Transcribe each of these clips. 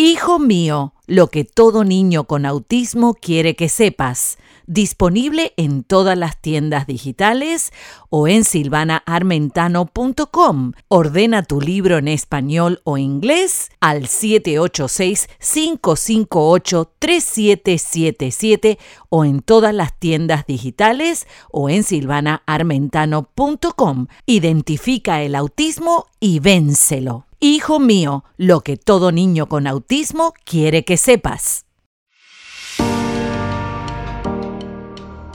Hijo mío, lo que todo niño con autismo quiere que sepas. Disponible en todas las tiendas digitales o en silvanaarmentano.com. Ordena tu libro en español o inglés al 786-558-3777 o en todas las tiendas digitales o en silvanaarmentano.com. Identifica el autismo y vénselo. Hijo mío, lo que todo niño con autismo quiere que sepas.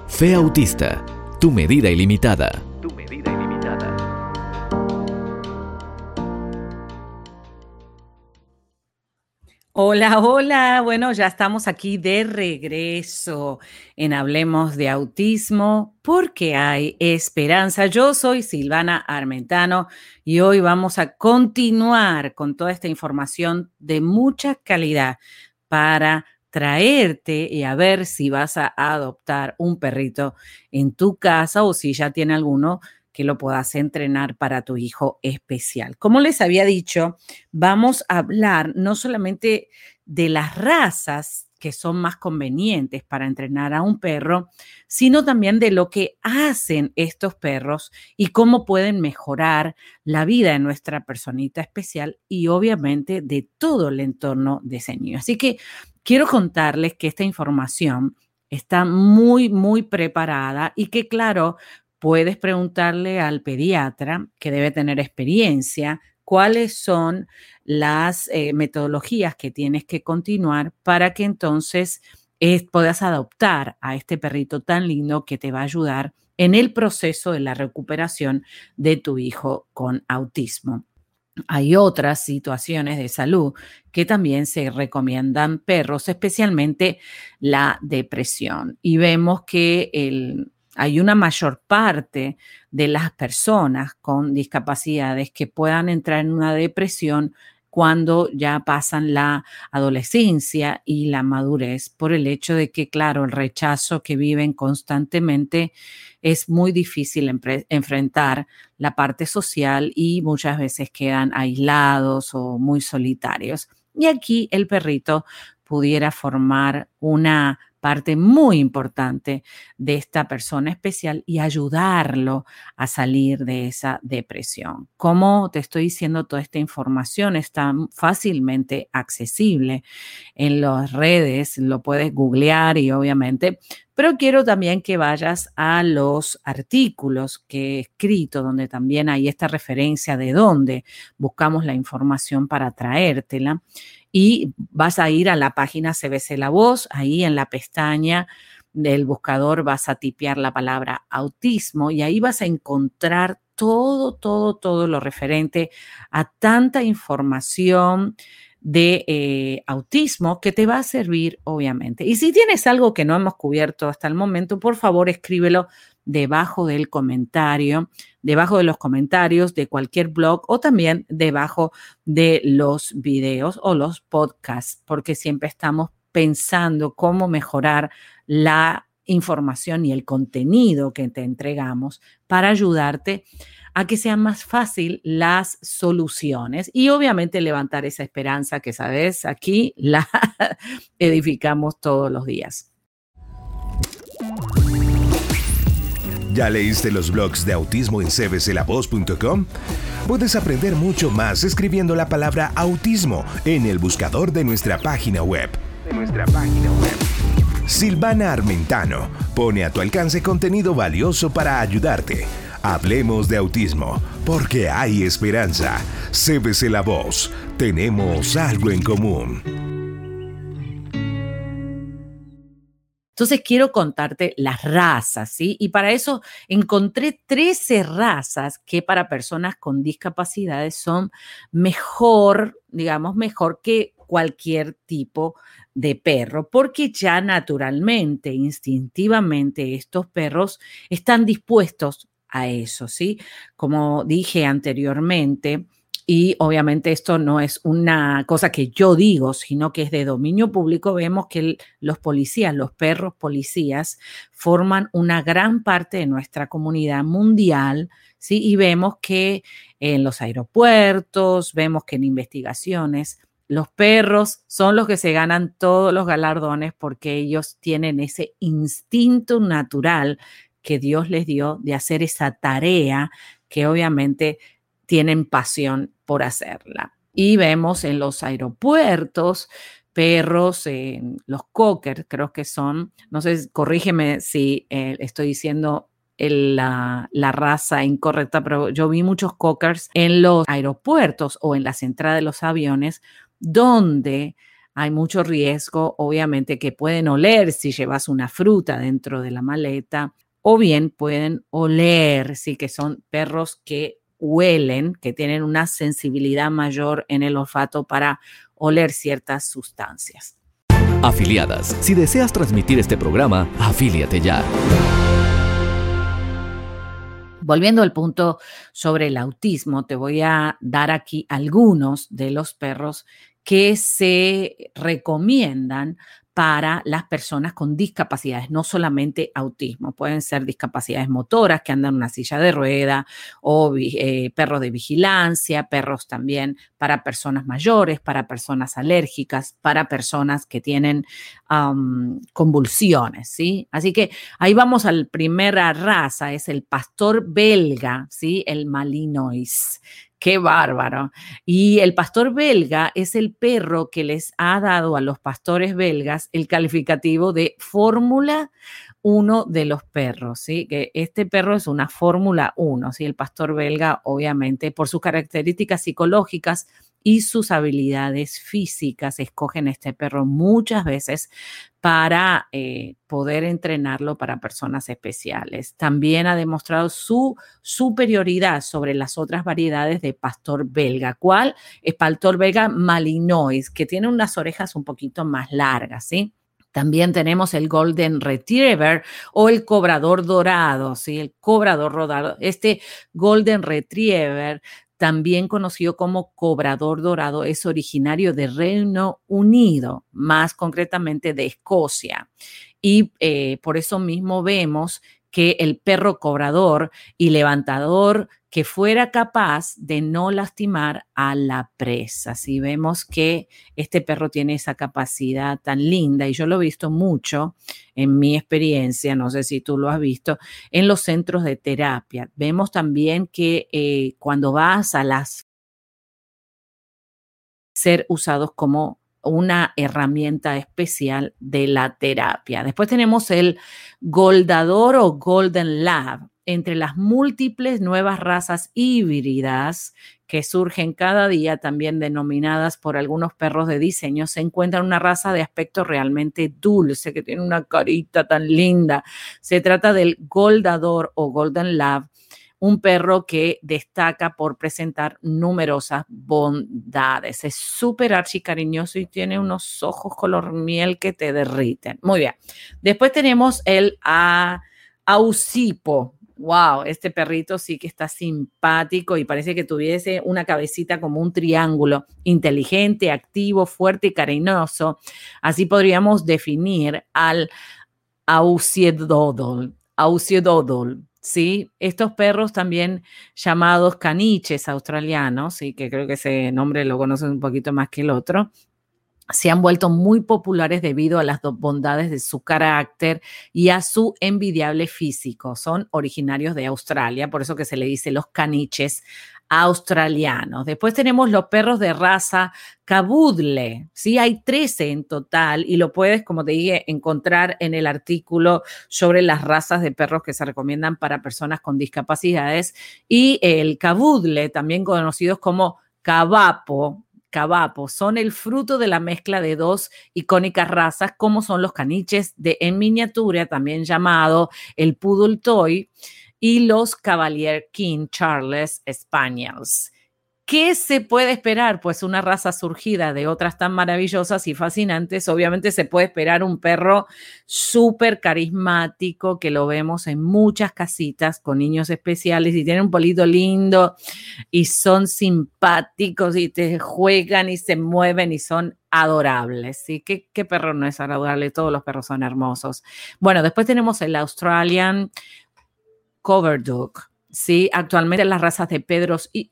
Fe Autista, tu medida ilimitada. Hola, hola. Bueno, ya estamos aquí de regreso en Hablemos de Autismo porque hay esperanza. Yo soy Silvana Armentano y hoy vamos a continuar con toda esta información de mucha calidad para traerte y a ver si vas a adoptar un perrito en tu casa o si ya tiene alguno que lo puedas entrenar para tu hijo especial. Como les había dicho, vamos a hablar no solamente de las razas que son más convenientes para entrenar a un perro, sino también de lo que hacen estos perros y cómo pueden mejorar la vida de nuestra personita especial y obviamente de todo el entorno de ese niño. Así que quiero contarles que esta información está muy, muy preparada y que, claro, puedes preguntarle al pediatra, que debe tener experiencia, cuáles son las eh, metodologías que tienes que continuar para que entonces eh, puedas adoptar a este perrito tan lindo que te va a ayudar en el proceso de la recuperación de tu hijo con autismo. Hay otras situaciones de salud que también se recomiendan perros, especialmente la depresión. Y vemos que el, hay una mayor parte de las personas con discapacidades que puedan entrar en una depresión cuando ya pasan la adolescencia y la madurez, por el hecho de que, claro, el rechazo que viven constantemente es muy difícil enfrentar la parte social y muchas veces quedan aislados o muy solitarios. Y aquí el perrito pudiera formar una parte muy importante de esta persona especial y ayudarlo a salir de esa depresión. Como te estoy diciendo, toda esta información está fácilmente accesible en las redes, lo puedes googlear y obviamente, pero quiero también que vayas a los artículos que he escrito, donde también hay esta referencia de dónde buscamos la información para traértela y vas a ir a la página CBC La Voz, ahí en la pestaña del buscador vas a tipear la palabra autismo y ahí vas a encontrar todo, todo, todo lo referente a tanta información de eh, autismo que te va a servir, obviamente. Y si tienes algo que no hemos cubierto hasta el momento, por favor escríbelo debajo del comentario, debajo de los comentarios de cualquier blog o también debajo de los videos o los podcasts, porque siempre estamos pensando cómo mejorar la información y el contenido que te entregamos para ayudarte a que sean más fácil las soluciones y obviamente levantar esa esperanza que sabes aquí la edificamos todos los días. ¿Ya leíste los blogs de autismo en cbclavoz.com? Puedes aprender mucho más escribiendo la palabra autismo en el buscador de nuestra página web. De nuestra página web. Silvana Armentano pone a tu alcance contenido valioso para ayudarte. Hablemos de autismo, porque hay esperanza. CBC La Voz, tenemos algo en común. Entonces quiero contarte las razas, ¿sí? Y para eso encontré 13 razas que para personas con discapacidades son mejor, digamos, mejor que cualquier tipo de perro, porque ya naturalmente, instintivamente, estos perros están dispuestos a eso, ¿sí? Como dije anteriormente, y obviamente esto no es una cosa que yo digo, sino que es de dominio público. Vemos que los policías, los perros policías, forman una gran parte de nuestra comunidad mundial, ¿sí? Y vemos que en los aeropuertos, vemos que en investigaciones Los perros son los que se ganan todos los galardones porque ellos tienen ese instinto natural que Dios les dio de hacer esa tarea que obviamente tienen pasión por hacerla. Y vemos en los aeropuertos perros, los cocker, creo que son, no sé, corrígeme si eh, estoy diciendo la, la, raza incorrecta, pero yo vi muchos cockers en los aeropuertos o en las entradas de los aviones donde hay mucho riesgo, obviamente, que pueden oler si llevas una fruta dentro de la maleta o bien pueden oler, sí, que son perros que huelen, que tienen una sensibilidad mayor en el olfato para oler ciertas sustancias. Afiliadas, si deseas transmitir este programa, afíliate ya. Volviendo al punto sobre el autismo, te voy a dar aquí algunos de los perros que se recomiendan para las personas con discapacidades, no solamente autismo, pueden ser discapacidades motoras que andan en una silla de rueda o eh, perros de vigilancia, perros también para personas mayores, para personas alérgicas, para personas que tienen convulsiones, ¿sí? Así que ahí vamos a la primera raza, es el pastor belga, ¿sí? El Malinois Qué bárbaro. Y el pastor belga es el perro que les ha dado a los pastores belgas el calificativo de Fórmula 1 de los perros, ¿sí? Que este perro es una Fórmula 1, ¿sí? El pastor belga, obviamente, por sus características psicológicas, y sus habilidades físicas. Escogen este perro muchas veces para eh, poder entrenarlo para personas especiales. También ha demostrado su superioridad sobre las otras variedades de pastor belga. ¿Cuál? Es pastor belga malinois, que tiene unas orejas un poquito más largas, ¿sí? También tenemos el Golden Retriever o el cobrador dorado, ¿sí? El cobrador dorado. Este Golden Retriever también conocido como cobrador dorado, es originario de Reino Unido, más concretamente de Escocia. Y eh, por eso mismo vemos que el perro cobrador y levantador que fuera capaz de no lastimar a la presa. Si vemos que este perro tiene esa capacidad tan linda, y yo lo he visto mucho en mi experiencia, no sé si tú lo has visto, en los centros de terapia. Vemos también que eh, cuando vas a las ser usados como una herramienta especial de la terapia. Después tenemos el Goldador o Golden Lab. Entre las múltiples nuevas razas híbridas que surgen cada día, también denominadas por algunos perros de diseño, se encuentra una raza de aspecto realmente dulce, que tiene una carita tan linda. Se trata del Goldador o Golden Lab, un perro que destaca por presentar numerosas bondades. Es súper archicariñoso y tiene unos ojos color miel que te derriten. Muy bien. Después tenemos el Ausipo. Wow, este perrito sí que está simpático y parece que tuviese una cabecita como un triángulo, inteligente, activo, fuerte y cariñoso. Así podríamos definir al Ausiedodol. Ausiedodol ¿sí? Estos perros también llamados caniches australianos, ¿sí? que creo que ese nombre lo conocen un poquito más que el otro, se han vuelto muy populares debido a las dos bondades de su carácter y a su envidiable físico. Son originarios de Australia, por eso que se le dice los caniches australianos. Después tenemos los perros de raza Cabudle, ¿sí? Hay 13 en total y lo puedes, como te dije, encontrar en el artículo sobre las razas de perros que se recomiendan para personas con discapacidades y el Cabudle, también conocidos como Cavapo, Cavapo, son el fruto de la mezcla de dos icónicas razas como son los caniches de en miniatura, también llamado el Poodle Toy, y los Cavalier King Charles Spaniels. ¿Qué se puede esperar? Pues una raza surgida de otras tan maravillosas y fascinantes. Obviamente se puede esperar un perro súper carismático que lo vemos en muchas casitas con niños especiales y tienen un polito lindo y son simpáticos y te juegan y se mueven y son adorables. ¿sí? ¿Qué, qué perro no es adorable? Todos los perros son hermosos. Bueno, después tenemos el Australian Cover Dog. Sí, actualmente las razas de,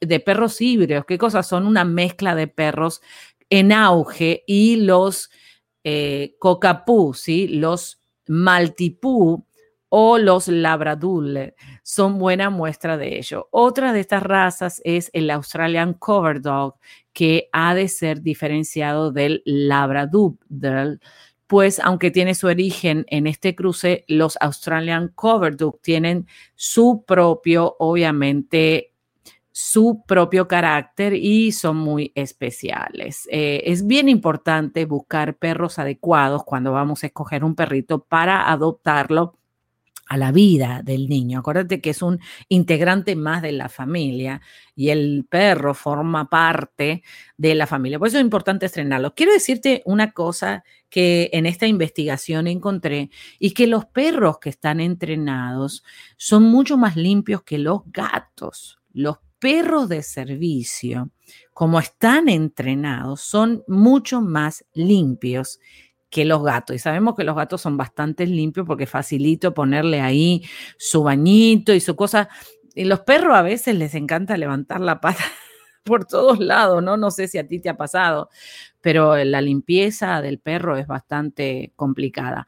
de perros híbridos, ¿qué cosas son? Una mezcla de perros en auge y los eh, cocapú, ¿sí? los maltipú o los labradule son buena muestra de ello. Otra de estas razas es el Australian Cover Dog, que ha de ser diferenciado del labradoodle, pues aunque tiene su origen en este cruce, los Australian Cover Dog tienen su propio, obviamente, su propio carácter y son muy especiales. Eh, es bien importante buscar perros adecuados cuando vamos a escoger un perrito para adoptarlo a la vida del niño. Acuérdate que es un integrante más de la familia y el perro forma parte de la familia. Por eso es importante estrenarlo. Quiero decirte una cosa que en esta investigación encontré y que los perros que están entrenados son mucho más limpios que los gatos. Los perros de servicio, como están entrenados, son mucho más limpios que los gatos. Y sabemos que los gatos son bastante limpios porque facilito ponerle ahí su bañito y su cosa. Y los perros a veces les encanta levantar la pata por todos lados, ¿no? No sé si a ti te ha pasado, pero la limpieza del perro es bastante complicada.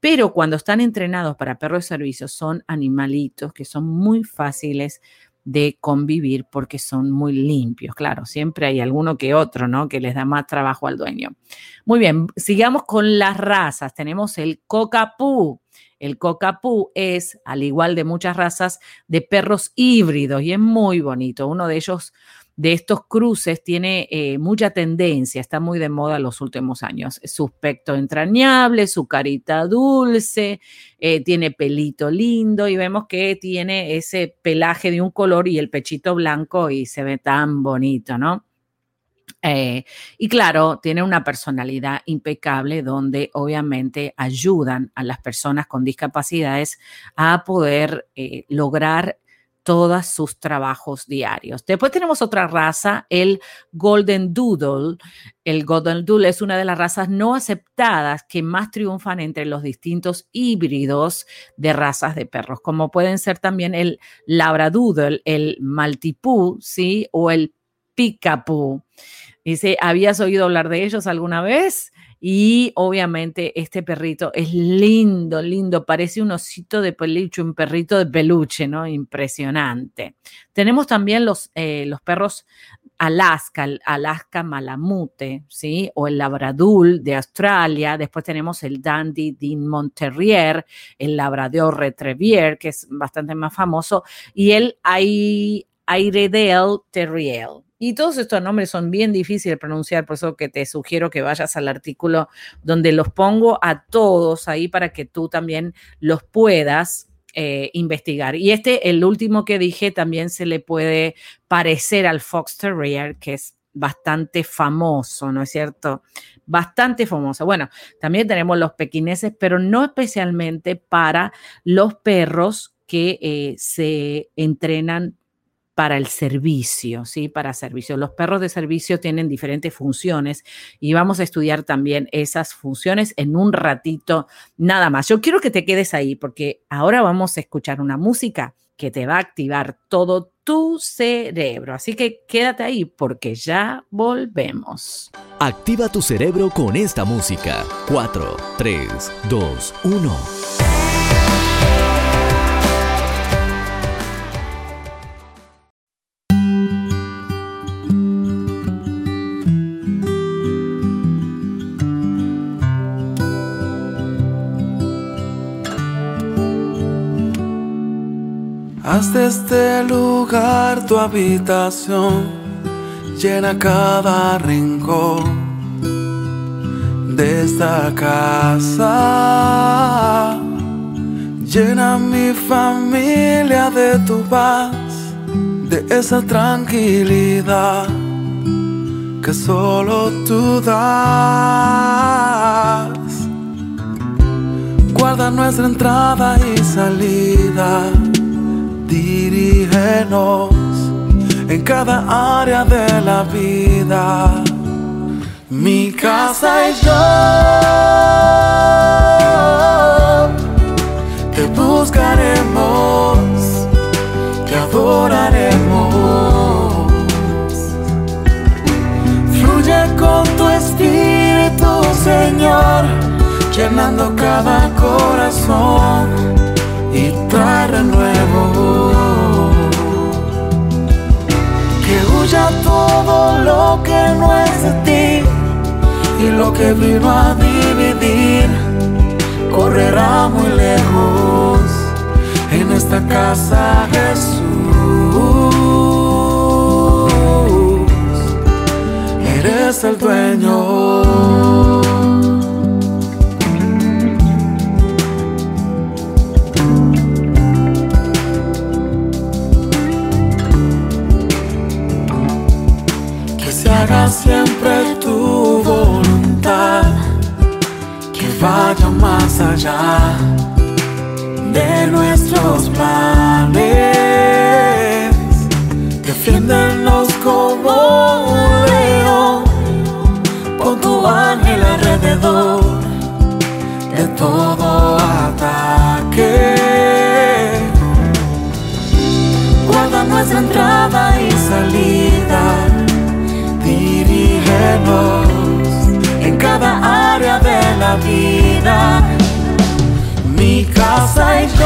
Pero cuando están entrenados para perros de servicio, son animalitos que son muy fáciles de convivir porque son muy limpios. Claro, siempre hay alguno que otro, ¿no? Que les da más trabajo al dueño. Muy bien, sigamos con las razas. Tenemos el cocapú. El cocapú es, al igual de muchas razas, de perros híbridos y es muy bonito. Uno de ellos de estos cruces tiene eh, mucha tendencia, está muy de moda en los últimos años. Su aspecto entrañable, su carita dulce, eh, tiene pelito lindo y vemos que tiene ese pelaje de un color y el pechito blanco y se ve tan bonito, ¿no? Eh, y claro, tiene una personalidad impecable donde obviamente ayudan a las personas con discapacidades a poder lograr todos sus trabajos diarios. Después tenemos otra raza, el Golden Doodle. El Golden Doodle es una de las razas no aceptadas que más triunfan entre los distintos híbridos de razas de perros, como pueden ser también el Labradoodle, el Maltipú, ¿sí? O el Picapú. Dice, ¿habías oído hablar de ellos alguna vez? Y obviamente este perrito es lindo, lindo, parece un osito de peluche, un perrito de peluche, ¿no? Impresionante. Tenemos también los, eh, los perros Alaska, Alaska Malamute, ¿sí? O el Labradul de Australia. Después tenemos el Dandy Dean Monterrier, el Labrador Retriever, que es bastante más famoso, y el Airedale Terrier, y todos estos nombres son bien difíciles de pronunciar, por eso que te sugiero que vayas al artículo donde los pongo a todos ahí para que tú también los puedas eh, investigar. Y este, el último que dije, también se le puede parecer al Fox Terrier, que es bastante famoso, ¿no es cierto? Bastante famoso. Bueno, también tenemos los pequineses, pero no especialmente para los perros que eh, se entrenan para el servicio, ¿sí? Para servicio. Los perros de servicio tienen diferentes funciones y vamos a estudiar también esas funciones en un ratito nada más. Yo quiero que te quedes ahí porque ahora vamos a escuchar una música que te va a activar todo tu cerebro. Así que quédate ahí porque ya volvemos. Activa tu cerebro con esta música. 4, 3, 2, 1. Haz de este lugar tu habitación, llena cada rincón de esta casa. Llena mi familia de tu paz, de esa tranquilidad que solo tú das. Guarda nuestra entrada y salida Dirígenos en cada área de la vida. Mi casa y yo te buscaremos, te adoraremos. Fluye con tu espíritu, Señor, llenando cada corazón y trae nuevo. Huya todo lo que no es de ti y lo que vino a dividir correrá muy lejos en esta casa Jesús. Eres el dueño. Más allá de nuestros planes. Defiéndonos como un león, con tu ángel alrededor de todo ataque. Guarda nuestra entrada y salida, dirígenos en cada área de la vida mi casa y yo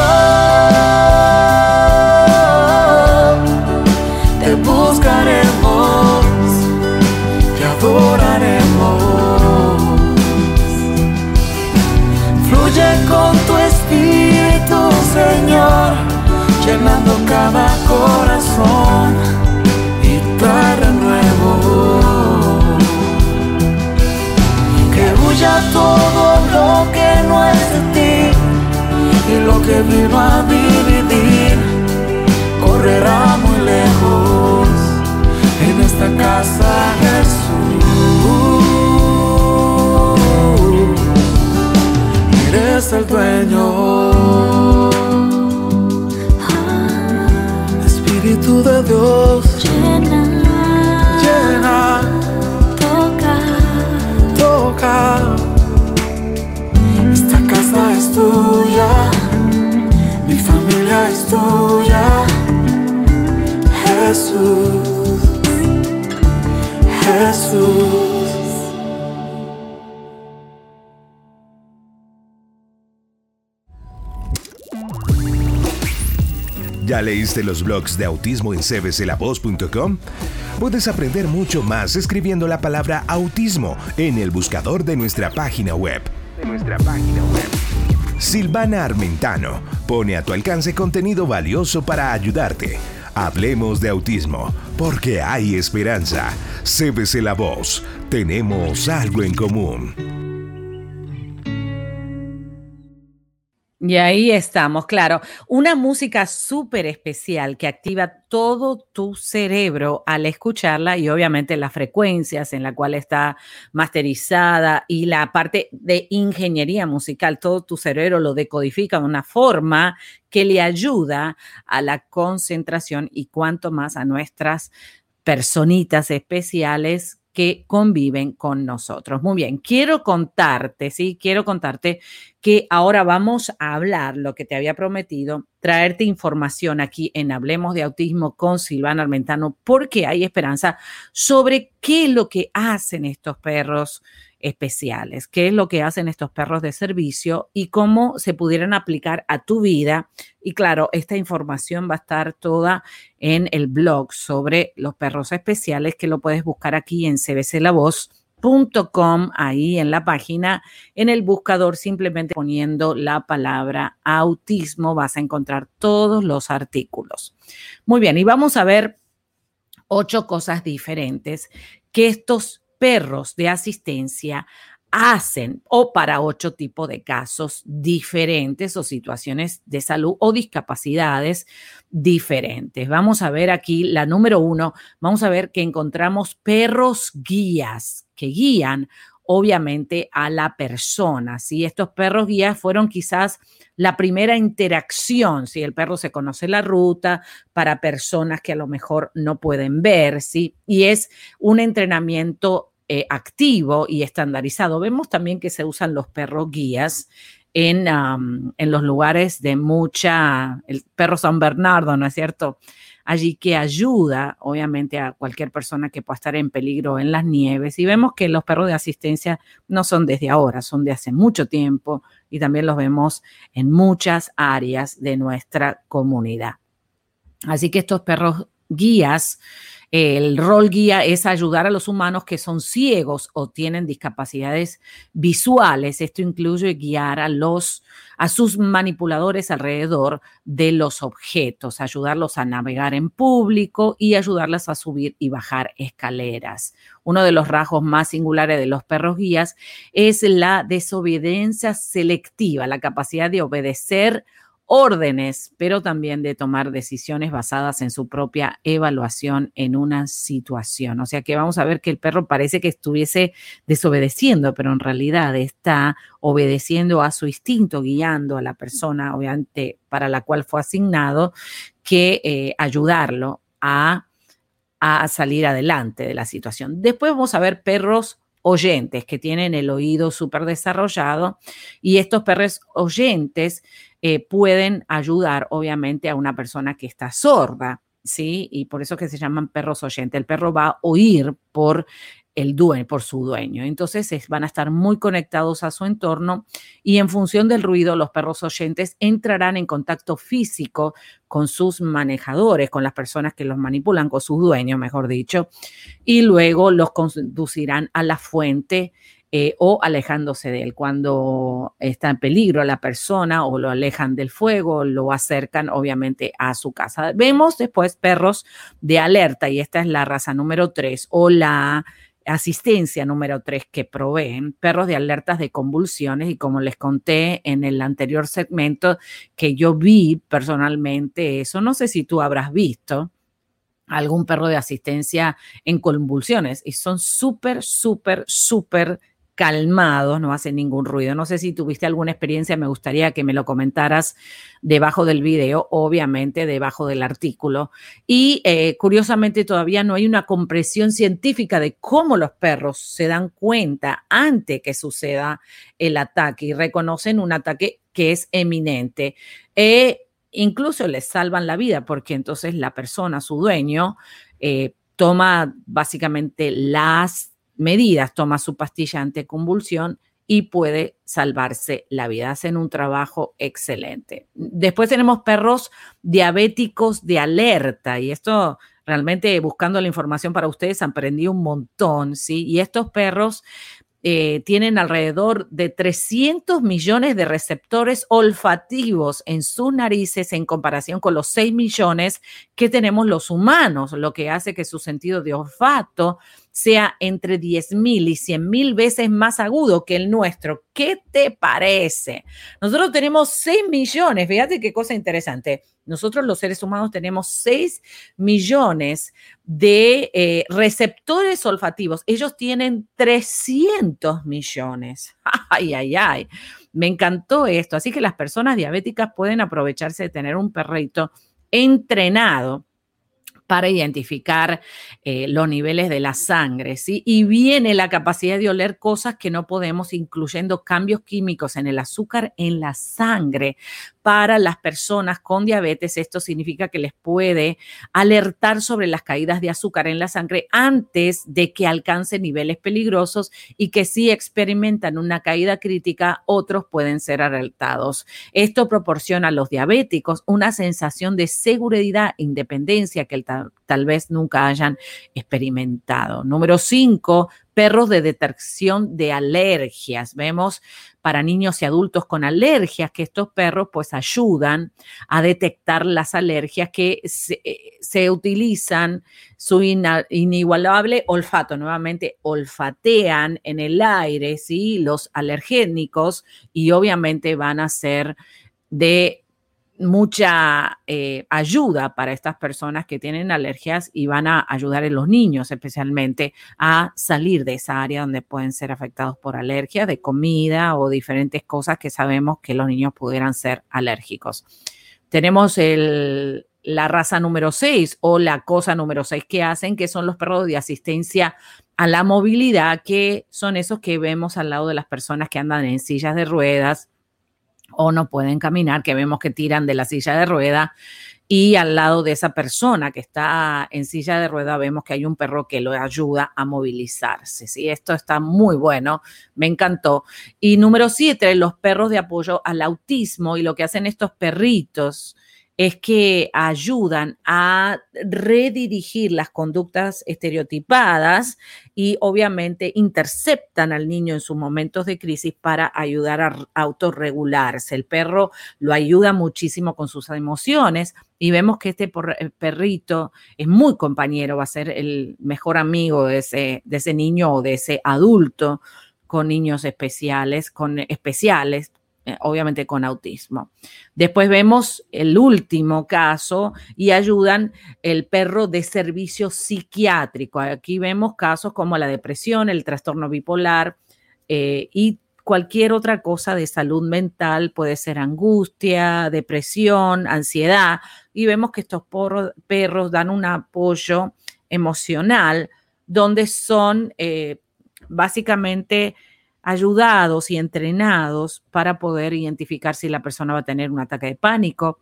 Huya todo lo que no es de ti y lo que vino a dividir correrá muy lejos en esta casa Jesús. Eres el dueño. Jesús, Jesús. ¿Ya leíste los blogs de autismo en cbclavoz.com? Puedes aprender mucho más escribiendo la palabra autismo en el buscador de nuestra página web. De nuestra página web. Silvana Armentano pone a tu alcance contenido valioso para ayudarte. Hablemos de autismo, porque hay esperanza. CBC La Voz, tenemos algo en común. Y ahí estamos, claro. Una música súper especial que activa todo tu cerebro al escucharla y obviamente las frecuencias en la cual está masterizada y la parte de ingeniería musical, todo tu cerebro lo decodifica de una forma que le ayuda a la concentración y cuanto más a nuestras personitas especiales que conviven con nosotros. Muy bien, quiero contarte, sí, quiero contarte que ahora vamos a hablar lo que te había prometido, traerte información aquí en Hablemos de Autismo con Silvana Armentano, porque hay esperanza sobre qué es lo que hacen estos perros especiales, qué es lo que hacen estos perros de servicio y cómo se pudieran aplicar a tu vida. Y claro, esta información va a estar toda en el blog sobre los perros especiales que lo puedes buscar aquí en cbclavoz.com, ahí en la página, en el buscador, simplemente poniendo la palabra autismo, vas a encontrar todos los artículos. Muy bien, y vamos a ver ocho cosas diferentes que estos perros de asistencia hacen o para ocho tipos de casos diferentes o situaciones de salud o discapacidades diferentes. Vamos a ver aquí la número uno, vamos a ver que encontramos perros guías que guían obviamente a la persona. Si estos perros guías fueron quizás la primera interacción, si el perro se conoce la ruta para personas que a lo mejor no pueden ver, ¿sí? Y es un entrenamiento eh, activo y estandarizado. Vemos también que se usan los perros guías en, en los lugares de mucha, el perro San Bernardo, ¿no es cierto? allí que ayuda, obviamente, a cualquier persona que pueda estar en peligro en las nieves. Y vemos que los perros de asistencia no son desde ahora, son de hace mucho tiempo y también los vemos en muchas áreas de nuestra comunidad. Así que estos perros guías el rol guía es ayudar a los humanos que son ciegos o tienen discapacidades visuales. Esto incluye guiar a los a sus manipuladores alrededor de los objetos, ayudarlos a navegar en público y ayudarlas a subir y bajar escaleras. Uno de los rasgos más singulares de los perros guías es la desobediencia selectiva, la capacidad de obedecer órdenes, pero también de tomar decisiones basadas en su propia evaluación en una situación. O sea que vamos a ver que el perro parece que estuviese desobedeciendo, pero en realidad está obedeciendo a su instinto, guiando a la persona, obviamente, para la cual fue asignado, que eh, ayudarlo a, a salir adelante de la situación. Después vamos a ver perros oyentes que tienen el oído súper desarrollado y estos perros oyentes eh, pueden ayudar, obviamente, a una persona que está sorda, ¿sí? Y por eso que se llaman perros oyentes. El perro va a oír por el dueño, por su dueño. Entonces van a estar muy conectados a su entorno y en función del ruido, los perros oyentes entrarán en contacto físico con sus manejadores, con las personas que los manipulan, con sus dueños, mejor dicho, y luego los conducirán a la fuente eh, o alejándose de él. Cuando está en peligro la persona o lo alejan del fuego, lo acercan obviamente a su casa. Vemos después perros de alerta y esta es la raza número 3 o la asistencia número 3 que proveen perros de alertas de convulsiones y como les conté en el anterior segmento que yo vi personalmente eso, no sé si tú habrás visto algún perro de asistencia en convulsiones y son súper, súper, súper calmados, no hacen ningún ruido. No sé si tuviste alguna experiencia, me gustaría que me lo comentaras debajo del video, obviamente debajo del artículo. Y eh, curiosamente todavía no hay una compresión científica de cómo los perros se dan cuenta antes que suceda el ataque y reconocen un ataque que es eminente. E incluso les salvan la vida porque entonces la persona, su dueño, eh, toma básicamente las medidas, toma su pastilla anticonvulsión y puede salvarse la vida. Hacen un trabajo excelente. Después tenemos perros diabéticos de alerta y esto realmente buscando la información para ustedes aprendí un montón, ¿sí? Y estos perros eh, tienen alrededor de 300 millones de receptores olfativos en sus narices en comparación con los 6 millones que tenemos los humanos, lo que hace que su sentido de olfato sea entre 10 mil y 100 mil veces más agudo que el nuestro. ¿Qué te parece? Nosotros tenemos 6 millones, fíjate qué cosa interesante. Nosotros los seres humanos tenemos 6 millones de eh, receptores olfativos. Ellos tienen 300 millones. Ay, ay, ay. Me encantó esto. Así que las personas diabéticas pueden aprovecharse de tener un perrito entrenado para identificar eh, los niveles de la sangre, ¿sí? Y viene la capacidad de oler cosas que no podemos, incluyendo cambios químicos en el azúcar en la sangre, para las personas con diabetes, esto significa que les puede alertar sobre las caídas de azúcar en la sangre antes de que alcancen niveles peligrosos y que si experimentan una caída crítica, otros pueden ser alertados. Esto proporciona a los diabéticos una sensación de seguridad e independencia que tal, vez nunca hayan experimentado. Número cinco, perros de detección de alergias. Vemos para niños y adultos con alergias que estos perros pues ayudan a detectar las alergias que se, eh, utilizan su inigualable olfato. Nuevamente olfatean en el aire, ¿sí? Los alergénicos y obviamente van a ser de mucha eh, ayuda para estas personas que tienen alergias y van a ayudar a los niños especialmente a salir de esa área donde pueden ser afectados por alergias de comida o diferentes cosas que sabemos que los niños pudieran ser alérgicos. Tenemos el, la raza número 6 o la cosa número 6 que hacen, que son los perros de asistencia a la movilidad, que son esos que vemos al lado de las personas que andan en sillas de ruedas o no pueden caminar, que vemos que tiran de la silla de rueda y al lado de esa persona que está en silla de rueda vemos que hay un perro que lo ayuda a movilizarse. ¿sí? Esto está muy bueno, me encantó. Y número siete, los perros de apoyo al autismo y lo que hacen estos perritos es que ayudan a redirigir las conductas estereotipadas y obviamente interceptan al niño en sus momentos de crisis para ayudar a autorregularse. El perro lo ayuda muchísimo con sus emociones y vemos que este eh, perrito es muy compañero, va a ser el mejor amigo de ese, de ese niño o de ese adulto con niños especiales, con especiales, obviamente con autismo. Después vemos el último caso y ayudan el perro de servicio psiquiátrico. Aquí vemos casos como la depresión, el trastorno bipolar eh, y cualquier otra cosa de salud mental, puede ser angustia, depresión, ansiedad, y vemos que estos perros dan un apoyo emocional donde son eh, básicamente ayudados y entrenados para poder identificar si la persona va a tener un ataque de pánico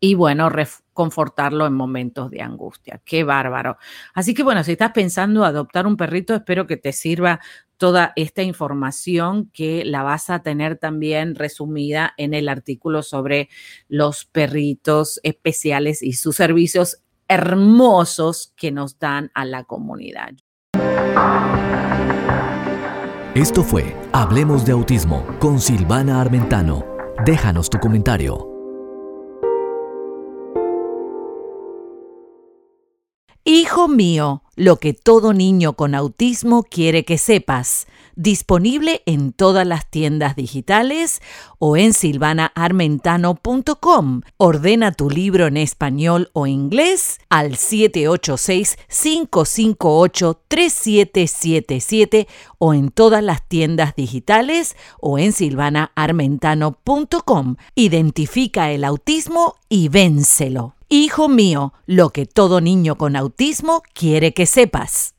y bueno, confortarlo en momentos de angustia. Qué bárbaro. Así que bueno, si estás pensando adoptar un perrito, espero que te sirva toda esta información que la vas a tener también resumida en el artículo sobre los perritos especiales y sus servicios hermosos que nos dan a la comunidad. Esto fue Hablemos de Autismo con Silvana Armentano. Déjanos tu comentario. Hijo mío, lo que todo niño con autismo quiere que sepas disponible en todas las tiendas digitales o en silvanaarmentano.com. Ordena tu libro en español o inglés al 786-558-3777 o en todas las tiendas digitales o en silvanaarmentano.com. Identifica el autismo y vénselo. Hijo mío, lo que todo niño con autismo quiere que sepas.